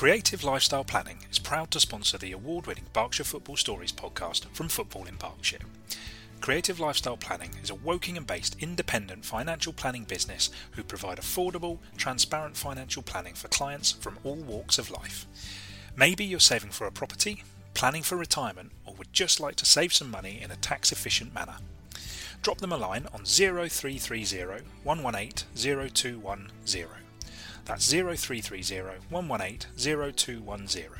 Creative Lifestyle Planning is proud to sponsor the award winning Berkshire Football Stories podcast from Football in Berkshire. Creative Lifestyle Planning is a Wokingham based independent financial planning business who provide affordable, transparent financial planning for clients from all walks of life. Maybe you're saving for a property, planning for retirement, or would just like to save some money in a tax efficient manner. Drop them a line on 0330 118 0210. That's 0330 118 0210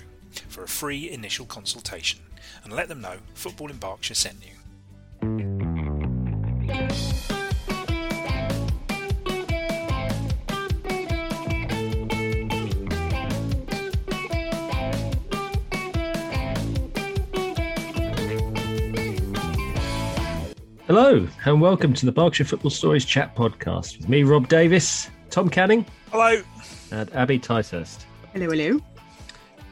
for a free initial consultation and let them know Football in Berkshire sent you. Hello, and welcome to the Berkshire Football Stories Chat Podcast with me, Rob Davies, Tom Canning, Hello! and Abi Ticehurst. Hello, hello.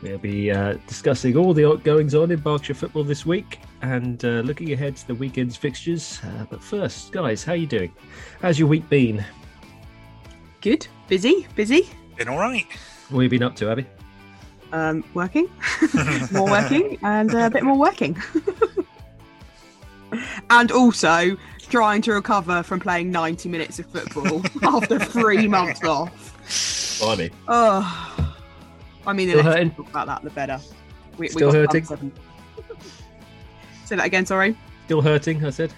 We'll be uh, discussing all the goings on in Berkshire football this week and uh, looking ahead to the weekend's fixtures. Uh, but first, guys, how are you doing? How's your week been? Good. Busy. Busy. Been alright? What have you been up to, Abi? Um, working. more working and uh, a bit more working. and also trying to recover from playing 90 minutes of football after three months off. Blimey. Oh, I mean, the Still less we talk about that, the better. We, Still got hurting? Say that again. Sorry. Still hurting, I said.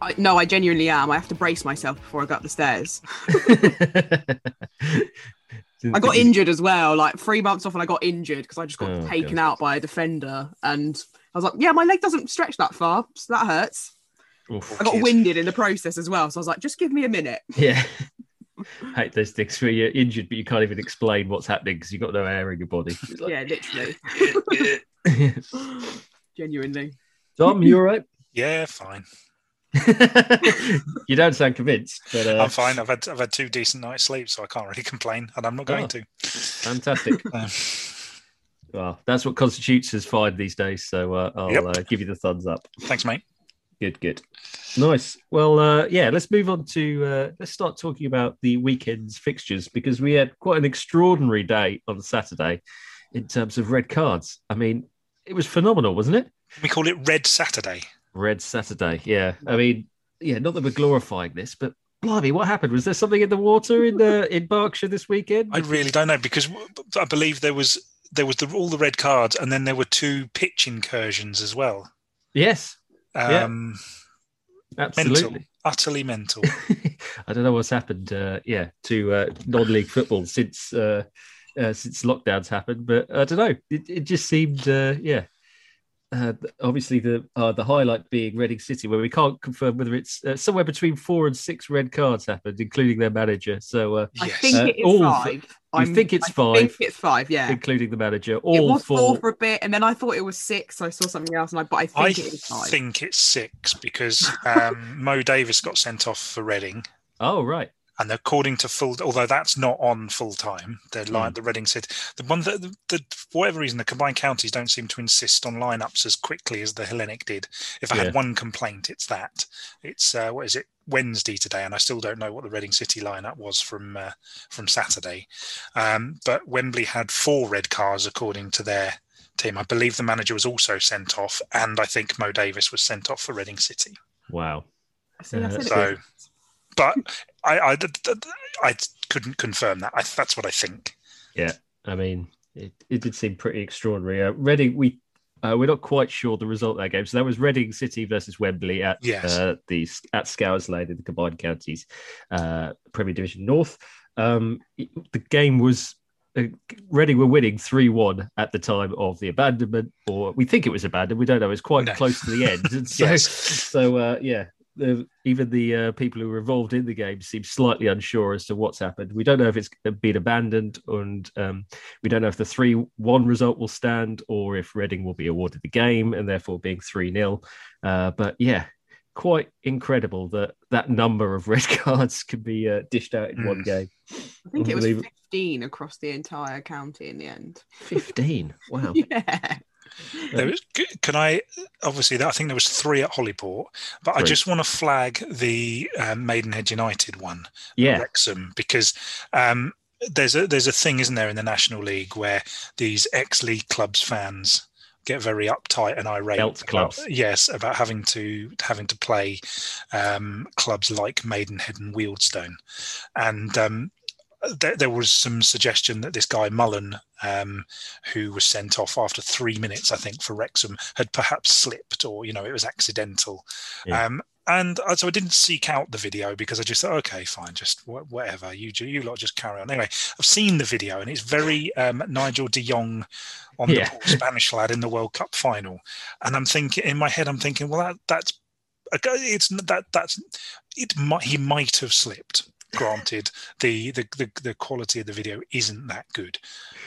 I, no, I genuinely am. I have to brace myself before I go up the stairs. I got injured as well, like three months off, and I got injured because I just got Oh, taken God. out by a defender. And I was like, "Yeah, my leg doesn't stretch that far, so that hurts." Oof. I got Kid. winded in the process as well, so I was like, "Just give me a minute." Yeah. Hate those things where you're injured, but you can't even explain what's happening because you've got no air in your body. Like- Yeah, literally, genuinely. Tom, you all right? yeah, fine. you don't sound convinced, but uh, I'm fine. I've had I've had two decent nights sleep, so I can't really complain, and I'm not going Oh. to. fantastic. Um, Well, that's what constitutes as fine these days. So uh, I'll Yep. uh, give you the thumbs up. thanks, mate. Good, good, nice. Well, uh, yeah, let's move on to uh, let's start talking about the weekend's fixtures because we had quite an extraordinary day on Saturday in terms of red cards. I mean, it was phenomenal, wasn't it? We call it Red Saturday. Red Saturday, yeah. I mean, yeah, not that we're glorifying this, but blimey, what happened? Was there something in the water in the in Berkshire this weekend? I really don't know because I believe there was there was the, all the red cards, and then there were two pitch incursions as well. Yes, Yeah. Um, absolutely. mental, utterly mental. I don't know what's happened. Uh, yeah, to uh, non-league football since uh, uh, since lockdowns happened, but I don't know. It, it just seemed, uh, yeah. Uh, obviously, the uh, the highlight being Reading City, where we can't confirm whether it's uh, somewhere between four and six red cards happened, including their manager. So, uh, I think Uh, it is all five. You think it's I five? think it's five. Yeah. including the manager, It all was four four. for a bit, and then I thought it was six. So I saw something else, and I but I think I it is five. think it's six because um, Mo Davis got sent off for Reading, Oh, right. And according to full, although that's not on full time, the line the Reading City, the one that the, the for whatever reason the combined counties don't seem to insist on lineups as quickly as the Hellenic did. If I Yeah. had one complaint, it's that it's uh, what is it Wednesday today, and I still don't know what the Reading City lineup was from uh, from Saturday. Um, but Wembley had four red cards according to their team. I believe the manager was also sent off, and I think Mo Davis was sent off for Reading City. Wow. See, I So, was- but I, I, I couldn't confirm that. I, that's what I think. Yeah, I mean, it, it did seem pretty extraordinary. Uh, Reading, we uh, we're not quite sure the result of that game. So that was Reading City versus Wembley at Yes. uh, the at Scours Lane in the combined counties, uh, Premier Division North. Um, it- the game was. Uh, Reading were winning 3 1 at the time of the abandonment, or we think it was abandoned. We don't know. It's quite No. close to the end. So, Yes. so uh, yeah, the, even the uh, people who were involved in the game seem slightly unsure as to what's happened. We don't know if it's been abandoned, and um, we don't know if the three-one result will stand, or if Reading will be awarded the game and therefore being three 0 uh, But yeah, quite incredible that that number of red cards can be uh, dished out in one Mm. game. I think it was 15 across the entire county in the end. Fifteen. Wow. Yeah. There was, can I? Obviously, I think there was three at Holyport, but I just want to flag the um, Maidenhead United one, Yeah. Wrexham, because um, there's a there's a thing, isn't there, in the National League where these ex-league clubs fans get very uptight and irate. Else clubs. About, yes, about having to having to play um, clubs like Maidenhead and Wealdstone, and um, there, there, was some suggestion that this guy Mullin, um, who was sent off after three minutes, I think, for Wrexham, had perhaps slipped or you know it was accidental. Yeah. Um, and so I didn't seek out the video because I just thought, okay, fine, just whatever you you lot just carry on. Anyway, I've seen the video and it's very um, Nigel De Jong on yeah. the Spanish lad in the World Cup final, and I'm thinking in my head, I'm thinking, well, that, that's it's that that's it. Might, he might have slipped. Granted, the, the the the quality of the video isn't that good.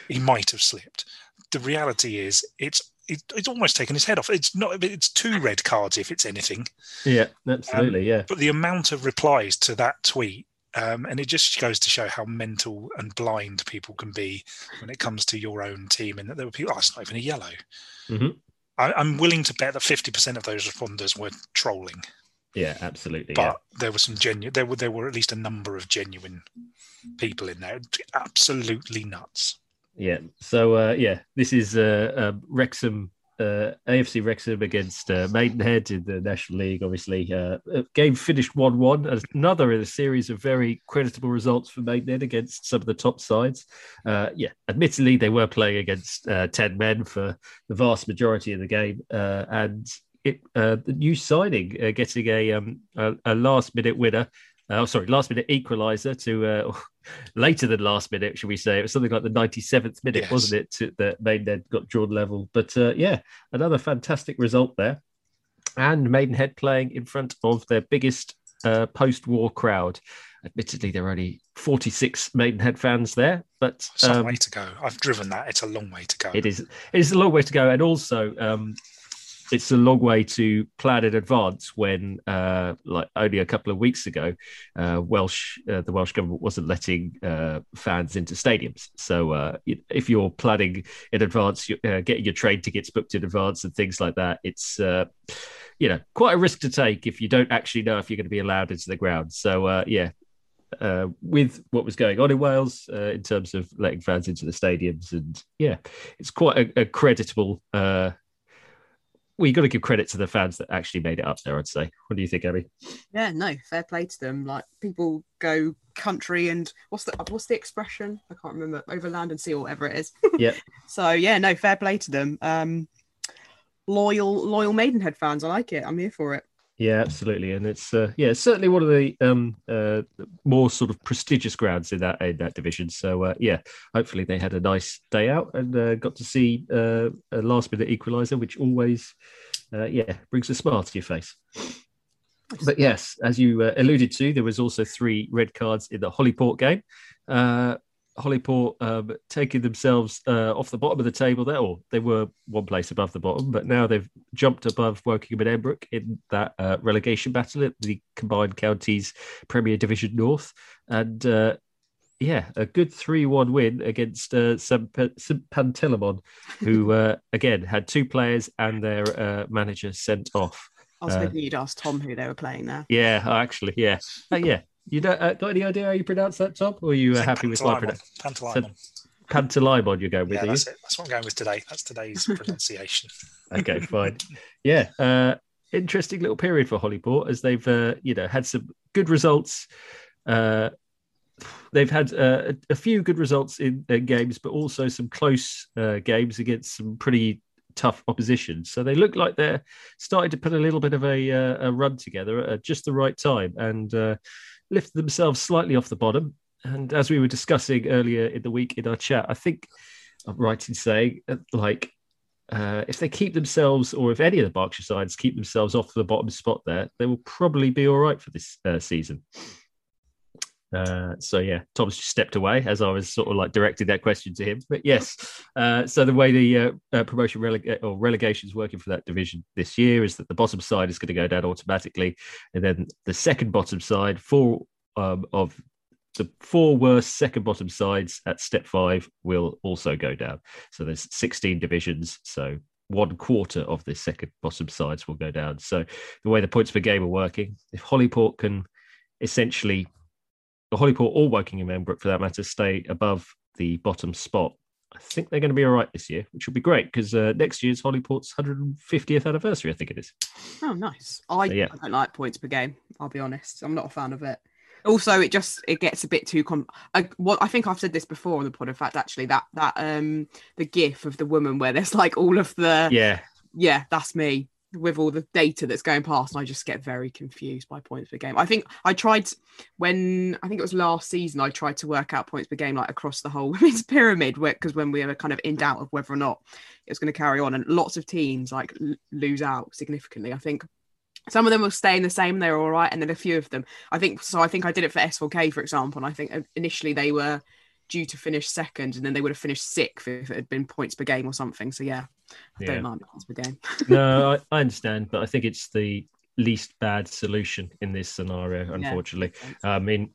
He might have slipped. The reality is, it's it, it's almost taken his head off. It's not. It's two red cards if it's anything. Yeah, absolutely. Um, yeah. But the amount of replies to that tweet, um, and it just goes to show how mental and blind people can be when it comes to your own team. And that there were people. Oh, it's not even a yellow. Mm-hmm. I, I'm willing to bet that fifty percent of those responders were trolling. Yeah, absolutely. But yeah. there were some genuine. There were there were at least a number of genuine people in there. Absolutely nuts. Yeah. So uh, yeah, this is uh, uh, Wrexham, uh, AFC Wrexham against uh, Maidenhead in the National League. Obviously, uh, game finished one-one. Another in a series of very creditable results for Maidenhead against some of the top sides. yeah, admittedly, they were playing against ten men for the vast majority of the game, and it uh, the new signing uh, getting a, um, a, a last-minute winner oh sorry, last minute equaliser to uh, later than last minute, should we say? It was something like the 97th minute, yes. wasn't it? To, that Maidenhead got drawn level. But uh, yeah, another fantastic result there. And Maidenhead playing in front of their biggest uh, post war crowd. Admittedly, there are only 46 Maidenhead fans there, but some um, way to go. I've driven that; it's a long way to go. It is. It is a long way to go, and also um, it's a long way to plan in advance when, uh, like only a couple of weeks ago, uh, Welsh uh, the Welsh government wasn't letting uh, fans into stadiums. So uh, if you're planning in advance, uh, getting your train tickets booked in advance and things like that, it's you know quite a risk to take if you don't actually know if you're going to be allowed into the ground. So yeah, with what was going on in Wales in terms of letting fans into the stadiums. And yeah, it's quite a, a creditable well, you got to give credit to the fans that actually made it up there. I'd say. What do you think, Abi? Yeah, no, fair play to them. Like people go country and what's the what's the expression? I can't remember. Over land and sea, or whatever it is. Yeah. so yeah, no, fair play to them. Um, loyal, loyal Maidenhead fans. I like it. I'm here for it. Yeah, absolutely, and it's uh, yeah, certainly one of the um, uh, more sort of prestigious grounds in that in that division. So uh, yeah, hopefully they had a nice day out and uh, got to see uh, a last minute equaliser, which always uh, yeah brings a smile to your face. But yes, as you alluded to, there was also three red cards in the Holyport game. Holyport um, taking themselves uh, off the bottom of the table there, or they were one place above the bottom, but now they've jumped above Wokingham and Emmbrook in that uh, relegation battle at the combined counties Premier Division North. And uh, yeah, a good 3 1 win against uh, St. Panteleimon, who uh, again had two players and their uh, manager sent off. I was hoping you'd ask Tom who they were playing there. Yeah, actually, yeah. yeah, you don't, uh, got any idea how you pronounce that, Tom? Or are you uh, happy with my pronunciation? Pantalaimon. Pantalaimon, you're going with, yeah, that's it. That's what I'm going with today. That's today's pronunciation. okay, fine. Yeah, uh, interesting little period for Holyport as they've, uh, you know, had some good results. Uh, they've had uh, a few good results in, in, games, but also some close uh, games against some pretty tough opposition. So they look like they're starting to put a little bit of a, uh, a run together at just the right time. And uh, lifted themselves slightly off the bottom. And as we were discussing earlier in the week in our chat, I think I'm right in saying, uh, like, uh, if they keep themselves, or if any of the Berkshire sides keep themselves off the bottom spot there, they will probably be all right for this uh, season. Uh, so yeah, Tom's just stepped away as I was sort of like directing that question to him. But yes, uh, so the way the uh, uh promotion releg- or relegation is working for that division this year is that the bottom side is going to go down automatically, and then the second bottom side, four um, of the four worst second bottom sides at step five will also go down. So there's 16 divisions. So one quarter of the second bottom sides will go down. So the way the points per game are working, if Holyport can essentially Holyport or Wokingham and Emmbrook, for that matter, stay above the bottom spot, I think they're going to be all right this year, which will be great because uh, next year's Holyport's 150th anniversary, I think it is. Oh, nice. I, So, yeah. I don't like points per game. I'll be honest. I'm not a fan of it. Also, it just it gets a bit too com. I, what I think I've said this before on the pod. In fact, actually, that that um the GIF of the woman where there's like all of the Yeah, yeah, that's me with all the data that's going past, and I just get very confused by points per game. I think I tried when I think it was last season. I tried to work out points per game like across the whole women's pyramid, because when we were kind of in doubt of whether or not it was going to carry on, and lots of teams like l- lose out significantly. I think some of them will stay in the same; they're all right, and then a few of them, I think. So I think I did it for S4K, for example, and I think uh, initially they were due to finish second, and then they would have finished sixth if it had been points per game or something. So yeah, I Yeah. don't mind points per game. no, I, I understand, but I think it's the least bad solution in this scenario, unfortunately. I mean,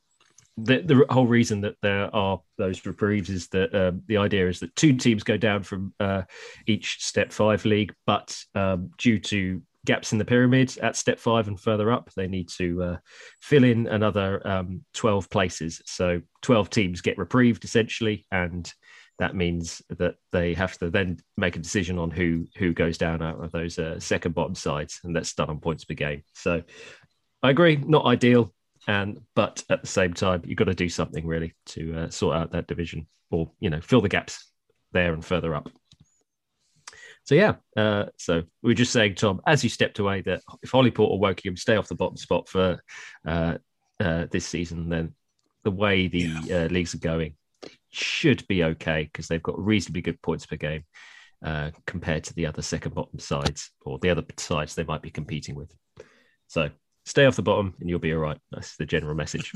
the the whole reason that there are those reprieves is that um, the idea is that two teams go down from uh, each step five league, but um, due to gaps in the pyramid at step five and further up, they need to uh, fill in another um, 12 places. So 12 teams get reprieved essentially, and that means that they have to then make a decision on who who goes down out of those uh, second bottom sides, and that's done on points per game. So I agree, not ideal, and but at the same time, you've got to do something really to uh, sort out that division, or you know, fill the gaps there and further up. So yeah, uh, so we were just saying, Tom, as you stepped away, that if Holyport or Wokingham stay off the bottom spot for uh, uh, this season, then the way the uh, leagues are going should be okay because they've got reasonably good points per game uh, compared to the other second bottom sides or the other sides they might be competing with. So stay off the bottom and you'll be all right. That's the general message.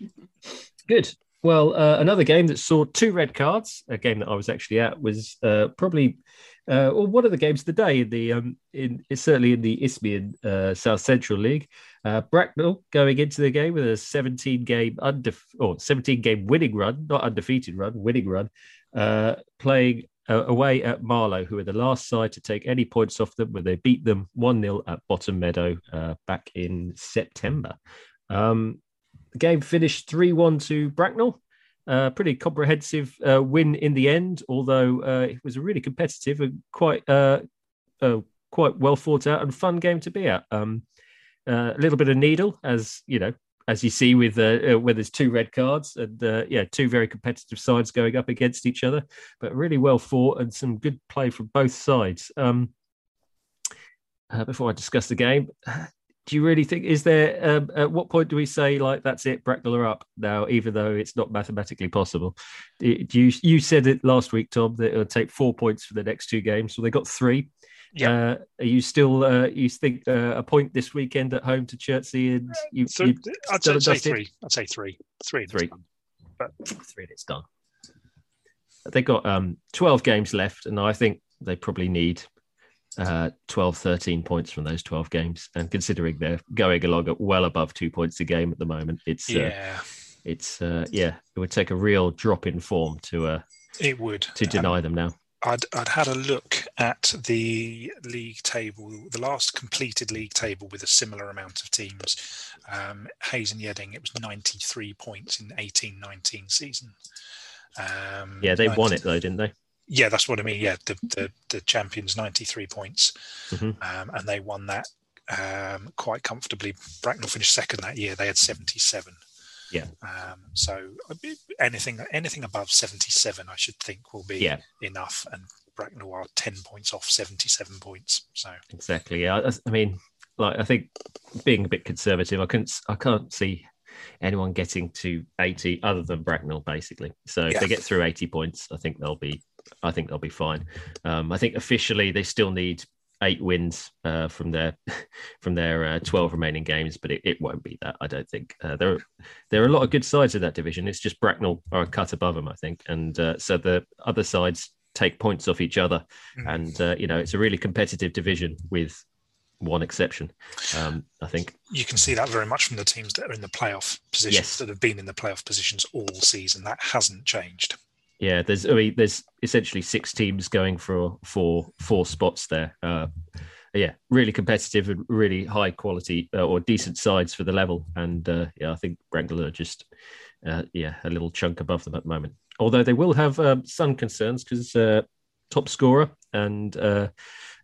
Good. Well, uh, another game that saw two red cards, a game that I was actually at, was uh, probably uh, well, one of the games of the day in the um, in certainly in the Isthmian uh, South Central League. Uh, Bracknell going into the game with a 17 game under or 17 game winning run, not undefeated run, winning run, uh, playing uh, away at Marlow, who are the last side to take any points off them when they beat them 1 0 at Bottom Meadow uh, back in September. Um, the game finished 3 1 to Bracknell. Uh, pretty comprehensive uh, win in the end, although uh, it was a really competitive and quite uh, uh, quite well thought out and fun game to be at. Um, uh, a little bit of needle, as you know, as you see with where there's two red cards and yeah, two very competitive sides going up against each other, but really well fought and some good play from both sides. Um, before I discuss the game, do you really think is there? Um, at what point do we say like that's it, Bracknell are up now, even though it's not mathematically possible? Do you you said it last week, Tom, that it'll take four points for the next two games, so they got three. Yeah. Uh, are you still uh, you think uh, a point this weekend at home to Chertsey and you, So you I'd say, say three. I'd say three. Three. and Three. But three and it's done. They've got um, 12 games left, and I think they probably need uh, 12, 13 points from those 12 games. And considering they're going along at well above two points a game at the moment, it's uh, yeah, it's uh, yeah, it would take a real drop in form to uh, it would. to Um, deny them now. I'd, I'd had a look at the league table, the last completed league table with a similar amount of teams. Um, Hayes and Yeading, it was 93 points in 18 19 season. Um, Yeah, they won it though, didn't they? Yeah, that's what I mean. Yeah, the, the, the champions, 93 points. Mhm. Um, and they won that um, quite comfortably. Bracknell finished second that year. They had 77. Yeah. Um, so anything anything above 77, I should think, will be Yeah, enough. And Bracknell are 10 points off 77 points. So exactly. Yeah, I, I mean, like I think being a bit conservative, I couldn't, I can't see anyone getting to 80 other than Bracknell, basically. So if Yeah. they get through 80 points, I think they'll be, I think they'll be fine. Um, I think officially they still need eight wins uh, from their from their uh, 12 remaining games, but it, it won't be that. I don't think uh, there there are a lot of good sides in that division. It's just Bracknell are a cut above them, I think, and uh, so the other sides take points off each other, Mm. and uh, you know it's a really competitive division with one exception. Um, I think you can see that very much from the teams that are in the playoff positions Yes. that have been in the playoff positions all season. That hasn't changed. Yeah, there's I mean, there's essentially six teams going for four spots there. Uh, yeah, really competitive and really high quality uh, or decent sides for the level. And uh, yeah, I think Bracknell are just uh, yeah a little chunk above them at the moment. Although they will have um, some concerns because uh, top scorer and uh,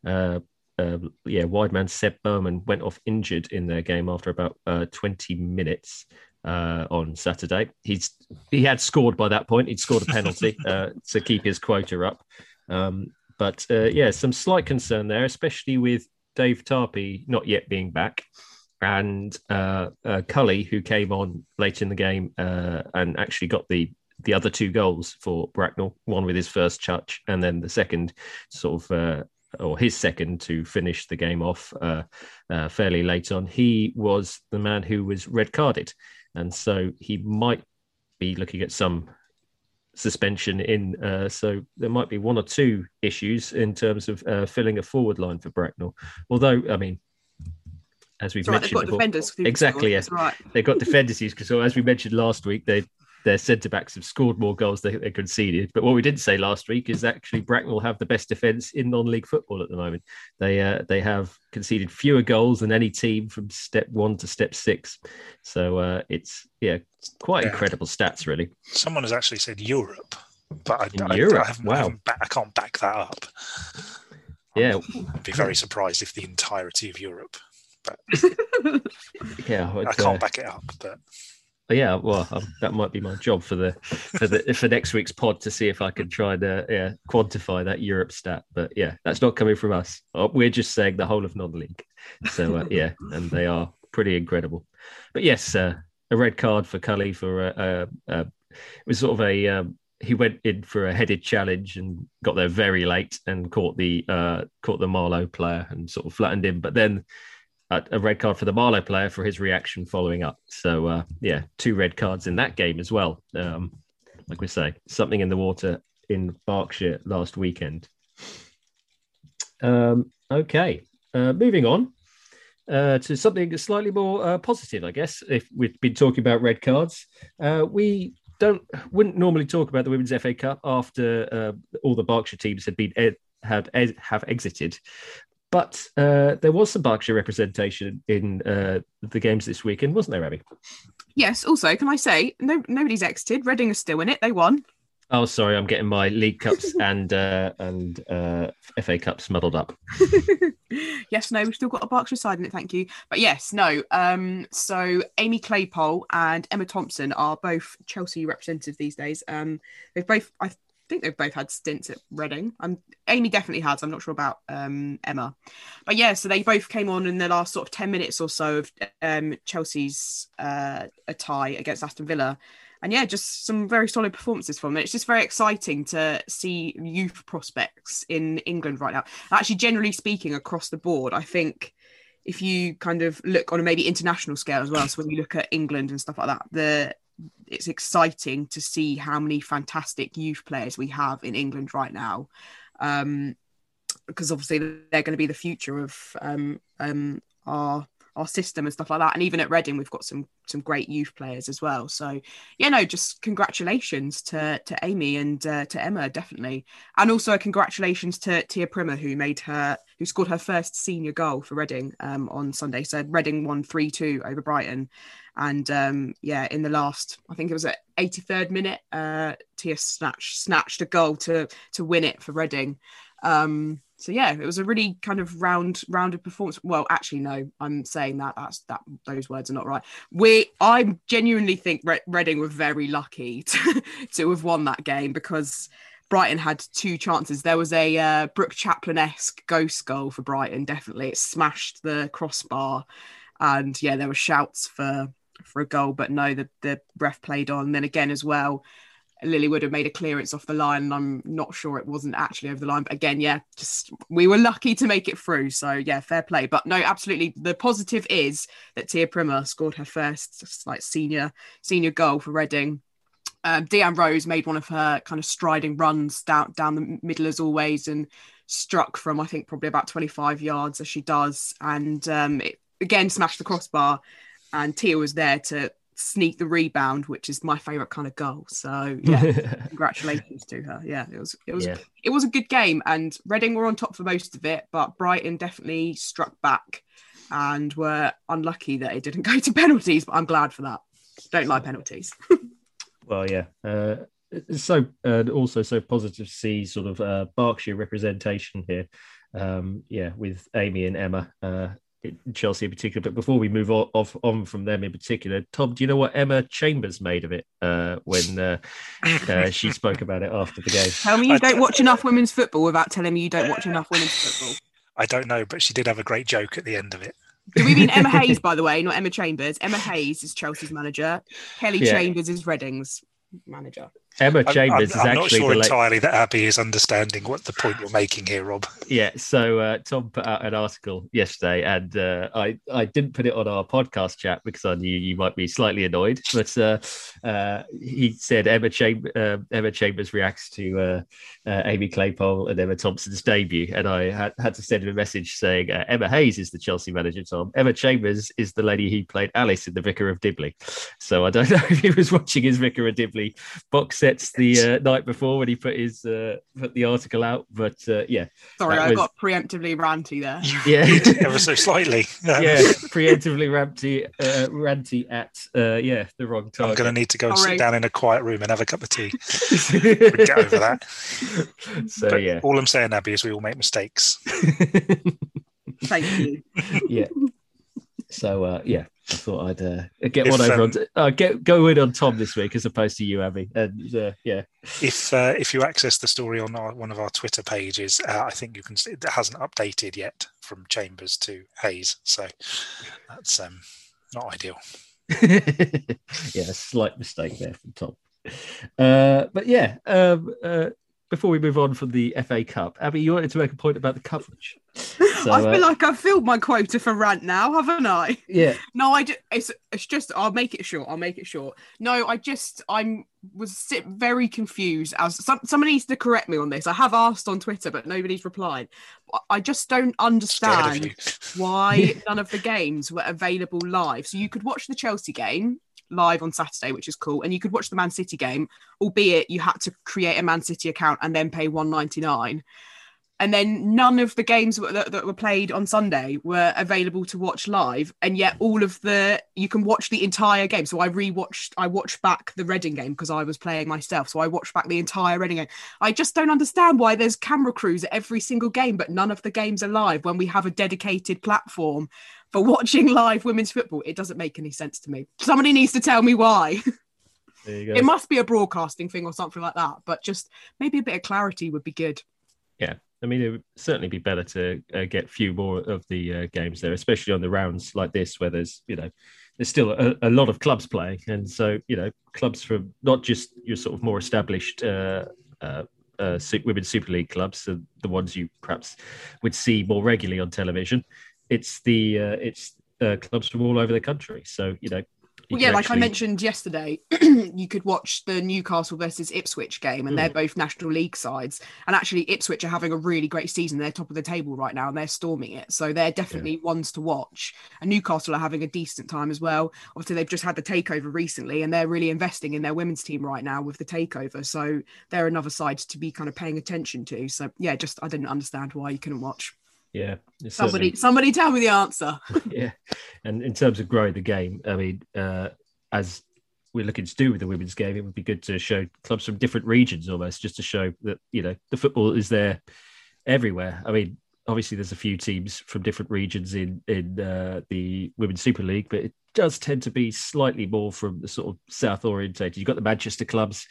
uh, yeah, wide man Seb Bowman went off injured in their game after about 20 minutes. On Saturday, he's he had scored by that point. He'd scored a penalty to keep his quota up, um, but uh, yeah, some slight concern there, especially with Dave Tarpey not yet being back. And uh, uh, Cully, who came on late in the game uh, and actually got the the other two goals for Bracknell, one with his first touch, and then the second, sort of, uh, or his second to finish the game off uh, uh, fairly late on. He was the man who was red carded, and so he might be looking at some suspension in. Uh, so there might be one or two issues in terms of uh, filling a forward line for Bracknell. Although, I mean, as we've mentioned before, exactly, yes, right. they've got defenders because, so as we mentioned last week, they their centre backs have scored more goals than they conceded. But what we didn't say last week is actually Bracknell have the best defence in non-league football at the moment. They uh, they have conceded fewer goals than any team from step one to step six. So uh, it's yeah, quite yeah. incredible stats, really. Someone has actually said Europe, but I, I, Europe? I, haven't, wow. I, haven't I can't back that up. Yeah, I'd be very surprised if the entirety of Europe. But yeah, I can't uh, back it up. But yeah, well, um, that might be my job for the for the for next week's pod to see if I can try to yeah, quantify that Europe stat. But yeah, that's not coming from us. Uh, we're just saying the whole of non-league. So uh, yeah, and they are pretty incredible. But yes, uh, a red card for Cully for uh, uh, uh, it was sort of a um, he went in for a headed challenge and got there very late and caught the caught the Marlow player and sort of flattened him. But then a red card for the Marlow player for his reaction following up. So uh, yeah, two red cards in that game as well. Um, like we say, something in the water in Berkshire last weekend. Um, okay, uh, moving on uh, to something slightly more uh, positive, I guess. If we've been talking about red cards, uh, we don't wouldn't normally talk about the Women's FA Cup after uh, all the Berkshire teams had been ed- had have exited. But uh, there was some Berkshire representation in uh, the games this weekend, wasn't there, Abi? Yes. Also, can I say no? Nobody's exited. Reading is still in it. They won. Oh, sorry, I'm getting my League Cups and uh, and uh, FA Cups muddled up. yes, no, we've still got a Berkshire side in it. Thank you, but yes, no. Um, so Aimee Claypole and Emma Thompson are both Chelsea representatives these days. Um, they've both, I think they've both had stints at Reading. Um, Aimee definitely has. I'm not sure about um, Emma, but yeah. So they both came on in the last sort of ten minutes or so of um, Chelsea's uh, a tie against Aston Villa, and yeah, just some very solid performances from it. It's just very exciting to see youth prospects in England right now. Actually, generally speaking, across the board, I think if you kind of look on a maybe international scale as well, so when you look at England and stuff like that, the it's exciting to see how many fantastic youth players we have in England right now. Um, because obviously they're going to be the future of um, um, our our system and stuff like that. And even at Reading, we've got some some great youth players as well. So yeah, no, just congratulations to to Aimee and uh, to Emma definitely, and also congratulations to Tia Primmer who made her who scored her first senior goal for Reading um, on Sunday. So Reading won three two over Brighton. And um, yeah, in the last, I think it was at 83rd minute, uh, Tia snatched snatched a goal to to win it for Reading. Um, so yeah, it was a really kind of round rounded performance. Well, actually, no, I'm saying that that's that those words are not right. We, I genuinely think Red- Reading were very lucky to, to have won that game because Brighton had two chances. There was a uh, Brooke Chaplen esque ghost goal for Brighton. Definitely, it smashed the crossbar, and yeah, there were shouts for for a goal, but no, the, the ref played on. And then again as well, Lily would have made a clearance off the line. And I'm not sure it wasn't actually over the line, but again, yeah, just we were lucky to make it through. So yeah, fair play. But no, absolutely, the positive is that Tia Primmer scored her first like senior senior goal for Reading. Um, Deanne Rose made one of her kind of striding runs down down the middle as always, and struck from I think probably about 25 yards as she does, and um, it again smashed the crossbar and Tia was there to sneak the rebound, which is my favourite kind of goal. So yeah, congratulations to her. Yeah, it was it was Yeah. it was a good game, and Reading were on top for most of it, but Brighton definitely struck back and were unlucky that it didn't go to penalties. But I'm glad for that. Don't like penalties. Well, yeah. Uh, so uh, also so positive to see sort of uh, Berkshire representation here. Um, yeah, with Aimee and Emma, uh, Chelsea in particular. But before we move on, off on from them in particular, Tom, do you know what Emma Chambers made of it uh, when uh, uh, she spoke about it after the game? Tell me you I don't don't- watch enough women's football without telling me you don't watch enough women's football. I don't know, but she did have a great joke at the end of it. Do we mean Emma Hayes, by the way, not Emma Chambers? Emma Hayes is Chelsea's manager. Kelly Yeah. Chambers is Reading's manager. Emma I'm- Chambers I'm, is I'm not sure entirely that Abi is understanding what the point you're making here, Rob. Yeah, so uh, Tom put out an article yesterday, and uh, I I didn't put it on our podcast chat because I knew you might be slightly annoyed. But uh, uh, he said Emma Cham- uh, Emma Chambers reacts to uh, uh, Aimee Claypole and Emma Thompson's debut, and I had, had to send him a message saying uh, Emma Hayes is the Chelsea manager. Tom Emma Chambers is the lady who played Alice in The Vicar of Dibley. So I don't know if he was watching his Vicar of Dibley box sets the uh, night before when he put his uh, put the article out. But uh, yeah. Sorry, I was- got preemptively ranty there. Yeah. Ever so slightly. Yeah, preemptively ranty, uh, ranty at uh, yeah the wrong time. I'm going to need to go and Sorry. sit down in a quiet room and have a cup of tea. Get over that. So but yeah, all I'm saying, Abi, is we all make mistakes. Thank you. yeah. So uh, yeah, I thought I'd uh, get If, one over um, on uh, get go in on Tom this week as opposed to you, Abi. And uh, yeah, If uh, if you access the story on our, one of our Twitter pages, uh, I think you can. see It hasn't updated yet from Chambers to Hayes, so that's um, not ideal. yeah, a slight mistake there from Tom. Uh, but yeah, um, uh, before we move on from the FA Cup, Abi, you wanted to make a point about the coverage. So, I feel uh, like I've filled my quota for rant now, haven't I? yeah, No, I just, it's, it's just, I'll make it short. I'll make it short. No, I just, I'm, was sit very confused as some, someone needs to correct me on this. I have asked on Twitter, but nobody's replied. I just don't understand why none of the games were available live. So you could watch the Chelsea game live on Saturday, which is cool, and you could watch the Man City game, albeit you had to create a Man City account and then pay one ninety nine. And then none of the games that, that were played on Sunday were available to watch live, and yet all of the you can watch the entire game. So I rewatched, I watched back the Reading game because I was playing myself. So I watched back the entire Reading game. I just don't understand why there's camera crews at every single game, but none of the games are live when we have a dedicated platform for watching live women's football. It doesn't make any sense to me. Somebody needs to tell me why. there you go. It must be a broadcasting thing or something like that, but just maybe a bit of clarity would be good. I mean, it would certainly be better to uh, get few more of the uh, games there, especially on the rounds like this, where there's, you know, there's still a, a lot of clubs playing. And so, you know, clubs from not just your sort of more established uh, uh, uh, women's Super League clubs, so the ones you perhaps would see more regularly on television. It's the uh, it's uh, clubs from all over the country. So, you know, Well, yeah, like I mentioned yesterday, you could watch the Newcastle versus Ipswich game, and hmm. they're both National League sides. And actually, Ipswich are having a really great season. They're top of the table right now, and they're storming it. So they're definitely ones to watch. And Newcastle are having a decent time as well. Obviously, they've just had the takeover recently, and they're really investing in their women's team right now with the takeover. So they're another side to be kind of paying attention to. So yeah, just I didn't understand why you couldn't watch. Yeah. Somebody, somebody, tell me the answer. yeah. And in terms of growing the game, I mean, uh, as we're looking to do with the women's game, it would be good to show clubs from different regions almost, just to show that you know the football is there everywhere. I mean, obviously there's a few teams from different regions in in uh, the women's Super League, but it does tend to be slightly more from the sort of south orientated. You've got the Manchester clubs,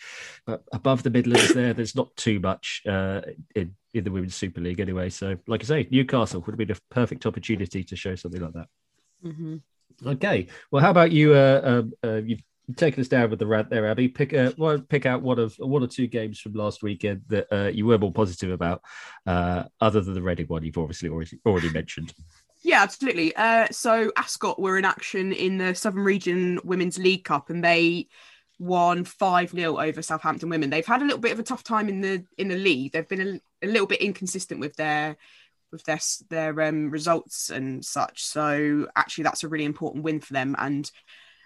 but above the Midlands there, there's not too much uh, in in the women's Super League anyway. So, like I say, Newcastle would have been a perfect opportunity to show something like that. Mm-hmm. Okay. Well, how about you? Uh, um, uh, you've taken us down with the rant there, Abi. Pick uh, well, pick out one of one or two games from last weekend that uh, you were more positive about, uh, other than the Reading one you've obviously already already mentioned. Yeah, absolutely. Uh, so Ascot were in action in the Southern Region Women's League Cup, and they won five 0 over Southampton women. They've had a little bit of a tough time in the in the league. They've been a, a little bit inconsistent with their with their their um, results and such. So actually, that's a really important win for them. And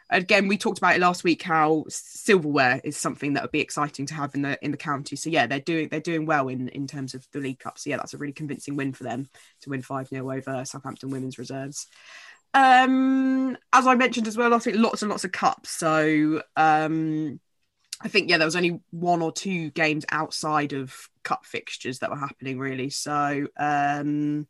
again, we talked about it last week how silverware is something that would be exciting to have in the in the county. So yeah, they're doing they're doing well in in terms of the League Cup. So yeah, that's a really convincing win for them to win five 0 over Southampton Women's Reserves. Um, as I mentioned as well, I think lots and lots of cups. So um, I think yeah, there was only one or two games outside of cup fixtures that were happening really. So um,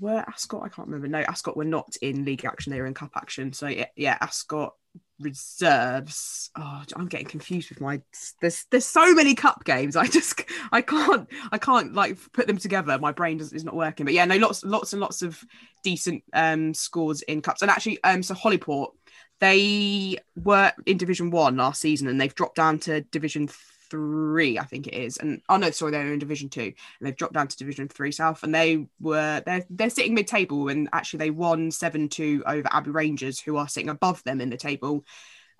were Ascot? I can't remember. No, Ascot were not in league action; they were in cup action. So yeah, yeah Ascot reserves. Oh, I'm getting confused with my. There's there's so many cup games. I just I can't I can't like put them together. My brain does, is not working. But yeah, no, lots lots and lots of decent um scores in cups. And actually, um, so Holyport they were in Division One last season, and they've dropped down to Division three, I think it is. And oh no, sorry, they're in Division Two, and they've dropped down to Division Three South. And they were they're they're sitting mid table, and actually they won seven two over Abbey Rangers, who are sitting above them in the table.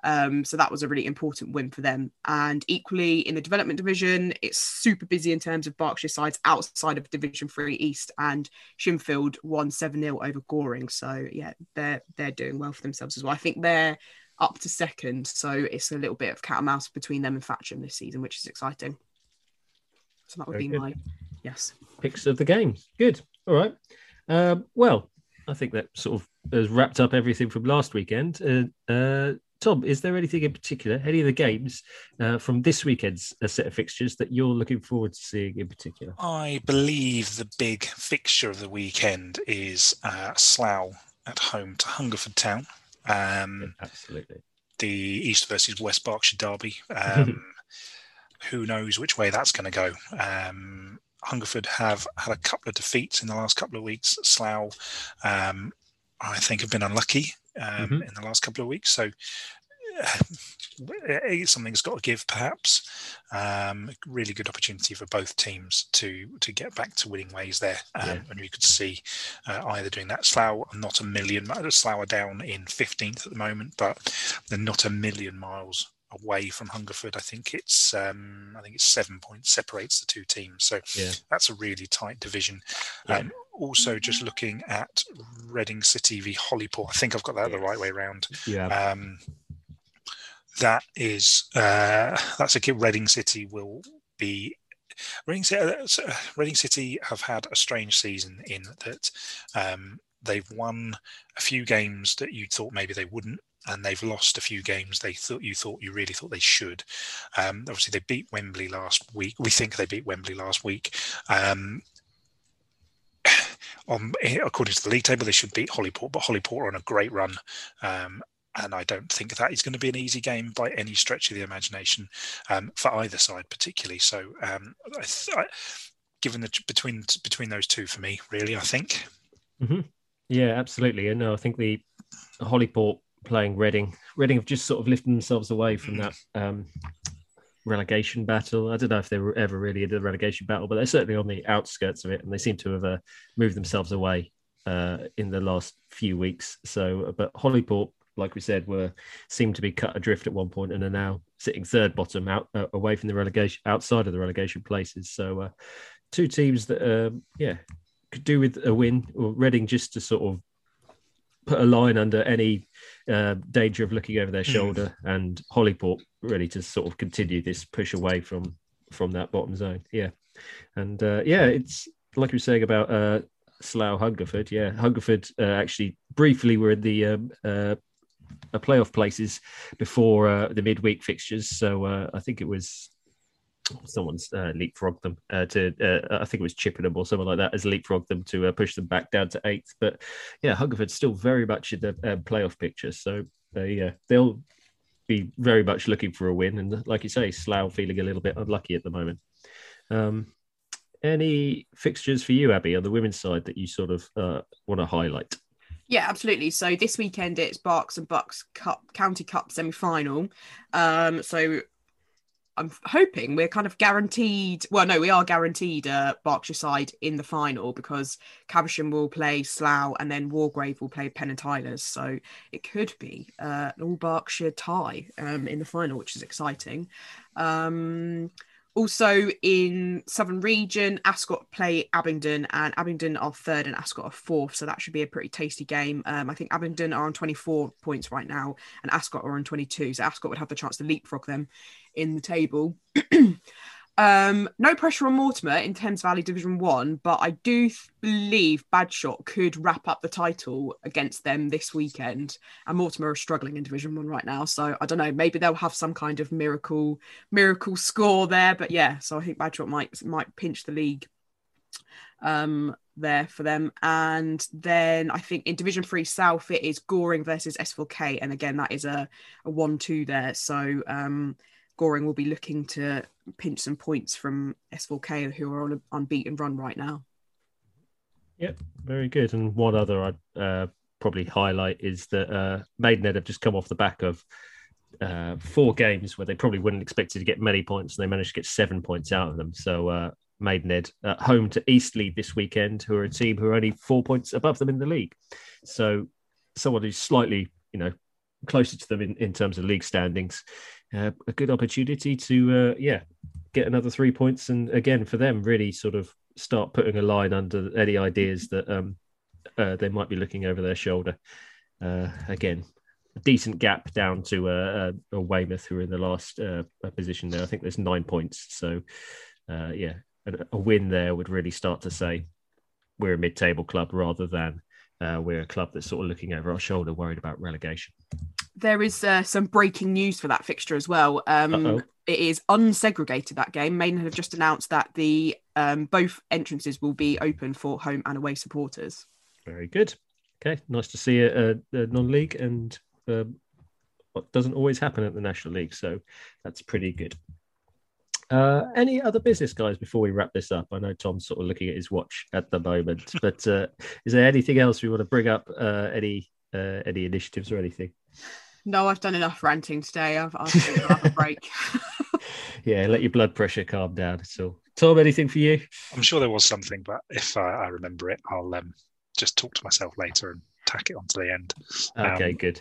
Um, so that was a really important win for them. And equally in the development division, it's super busy in terms of Berkshire sides outside of Division Three East, and Shinfield won seven 0 over Goring. So yeah, they're they're doing well for themselves as well. I think they're up to second. So it's a little bit of cat and mouse between them and Thatcham this season, which is exciting. So that would Very be good. my yes picks of the game. Good. All right. Um, well, I think that sort of has wrapped up everything from last weekend. Uh, uh, Tom, is there anything in particular, any of the games uh, from this weekend's uh, set of fixtures that you're looking forward to seeing in particular? I believe the big fixture of the weekend is uh, Slough at home to Hungerford Town. Um, absolutely. The East versus West Berkshire derby. Um, who knows which way that's going to go? Um, Hungerford have had a couple of defeats in the last couple of weeks. Slough, um, I think, have been unlucky um, mm-hmm. in the last couple of weeks. So something's got to give, perhaps. Um, really good opportunity for both teams to to get back to winning ways there, um, yeah. and you could see uh, either doing that. Slough not a million. Slough are down in fifteenth at the moment, but they're not a million miles away from Hungerford. I think it's um, I think it's seven points separates the two teams, so yeah. that's a really tight division. Yeah. Um, also, just looking at Reading City v Holyport, I think I've got that yes. the right way around. Yeah. Um, that is uh, that's a kid. Reading City will be. Reading City, uh, Reading City have had a strange season in that um, they've won a few games that you thought maybe they wouldn't, and they've lost a few games they thought you thought you really thought they should. Um, obviously, they beat Wembley last week. We think they beat Wembley last week. Um, on, according to the league table, they should beat Holyport, but Holyport are on a great run, um, and I don't think that is going to be an easy game by any stretch of the imagination um, for either side, particularly. So, um, I th- I, given the between between those two, for me, really, I think. Mm-hmm. Yeah, absolutely. And no, I think the Holyport playing Reading, Reading have just sort of lifted themselves away from mm. that um, relegation battle. I don't know if they were ever really in the relegation battle, but they're certainly on the outskirts of it, and they seem to have uh, moved themselves away uh, in the last few weeks. So, but Holyport like we said, were seemed to be cut adrift at one point and are now sitting third bottom out uh, away from the relegation, outside of the relegation places. So, uh, two teams that, uh, yeah, could do with a win, or Reading just to sort of put a line under any uh, danger of looking over their hmm. shoulder, mm. and Holyport ready to sort of continue this push away from from that bottom zone. Yeah, and uh, yeah, it's like you were saying about uh, Slough Hungerford. Yeah, Hungerford uh, actually briefly were in the um, uh, playoff places before uh, the midweek fixtures. So uh, I think it was someone's uh, leapfrogged them uh, to uh, I think it was Chippenham or someone like that has leapfrogged them to uh, push them back down to eighth. But yeah, Hungerford's still very much in the um, playoff picture, so they they'll be very much looking for a win. And like you say, Slough feeling a little bit unlucky at the moment. Um, any fixtures for you, Abi, on the women's side that you sort of want to highlight? Yeah, absolutely. So this weekend it's Berks and Bucks Cup County Cup semi final. Um, so I'm hoping we're kind of guaranteed. Well, no, we are guaranteed uh, Berkshire side in the final because Caversham will play Slough and then Wargrave will play Penn and Tylers. So it could be uh, an all Berkshire tie um, in the final, which is exciting. Um, Also in Southern Region, Ascot play Abingdon, and Abingdon are third and Ascot are fourth. So that should be a pretty tasty game. Um, I think Abingdon are on 24 points right now, and Ascot are on 22. So Ascot would have the chance to leapfrog them in the table. Um, no pressure on Mortimer in Thames Valley Division One, but I do th- believe Badshot could wrap up the title against them this weekend. And Mortimer are struggling in Division One right now, so I don't know. Maybe they'll have some kind of miracle miracle score there. But yeah, so I think Badshot might might pinch the league um, there for them. And then I think in Division Three South it is Goring versus S4K, and again that is a, a one-two there. So um, Goring will be looking to pinch some points from S4K, who are on an unbeaten run right now. Yep, very good. And one other I'd uh, probably highlight is that uh, Maidenhead have just come off the back of uh, four games where they probably wouldn't expect to get many points, and they managed to get seven points out of them. So uh, Maidenhead at home to Eastleigh this weekend, who are a team who are only four points above them in the league. So someone who's slightly, you know, closer to them in, in terms of league standings uh, a good opportunity to uh, yeah get another three points and again for them really sort of start putting a line under any ideas that um, uh, they might be looking over their shoulder. Uh, again, a decent gap down to uh, uh, Weymouth, who are in the last uh, position there. I think there's nine points. So, yeah, a, a, win there would really start to say we're a mid-table club rather than uh, we're a club that's sort of looking over our shoulder, worried about relegation there is uh, some breaking news for that fixture as well. Um, it is unsegregated that game. Maiden have just announced that the um, both entrances will be open for home and away supporters. Very good. Okay, nice to see a, a, a non-league, and um, what doesn't always happen at the National League, so that's pretty good. Uh, any other business guys before we wrap this up? I know Tom's sort of looking at his watch at the moment, but uh, is there anything else we want to bring up? Uh, any uh, any initiatives or anything? No, I've done enough ranting today. I've, I've have a break. yeah, let your blood pressure calm down. So, Tom, anything for you? I'm sure there was something, but if I, I remember it, I'll um, just talk to myself later and tack it onto the end. Okay, um, good.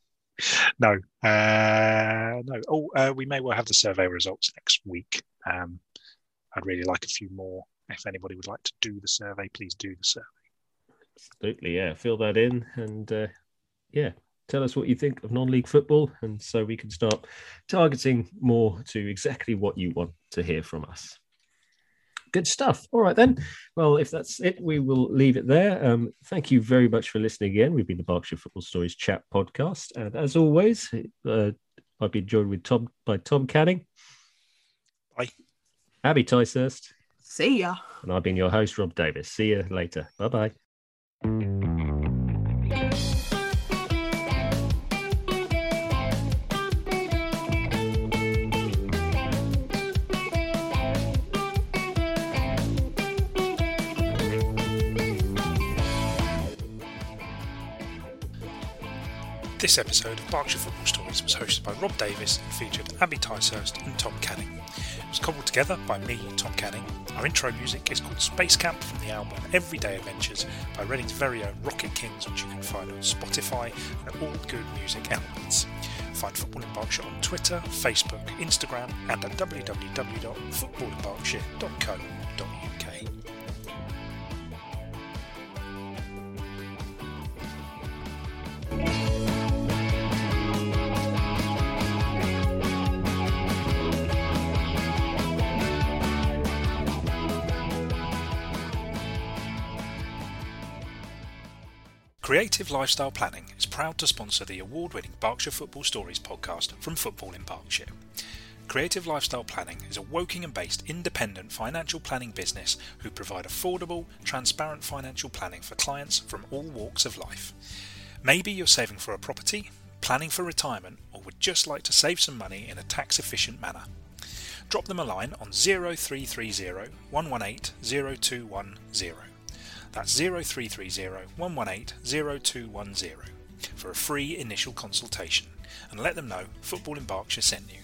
no, uh, no. Oh, uh, we may well have the survey results next week. Um, I'd really like a few more. If anybody would like to do the survey, please do the survey. Absolutely, yeah. Fill that in, and uh, yeah, tell us what you think of non-league football and so we can start targeting more to exactly what you want to hear from us. Good stuff. All right then. Well if that's it we will leave it there. Um, thank you very much for listening again. We've been the berkshire football stories chat podcast and as always uh, i've been joined with tom by tom canning. Bye. Abi Ticehurst. see ya. And i've been your host rob davies. See you later. Bye bye This episode of Berkshire Football Stories was hosted by Rob Davies and featured Abi Ticehurst and Tom Canning. It was cobbled together by me, Tom Canning. Our intro music is called Space Camp from the album Everyday Adventures by Reading's very own Rocket Kings, which you can find on Spotify and all good music elements. Find Football in Berkshire on Twitter, Facebook, Instagram, and at www.footballinberkshire.co.uk. Creative Lifestyle Planning is proud to sponsor the award winning Berkshire Football Stories podcast from Football in Berkshire. Creative Lifestyle Planning is a Wokingham based independent financial planning business who provide affordable, transparent financial planning for clients from all walks of life. Maybe you're saving for a property, planning for retirement, or would just like to save some money in a tax efficient manner. Drop them a line on 0330 118 0210. That's 0330 118 0210 for a free initial consultation and let them know Football in Berkshire sent you.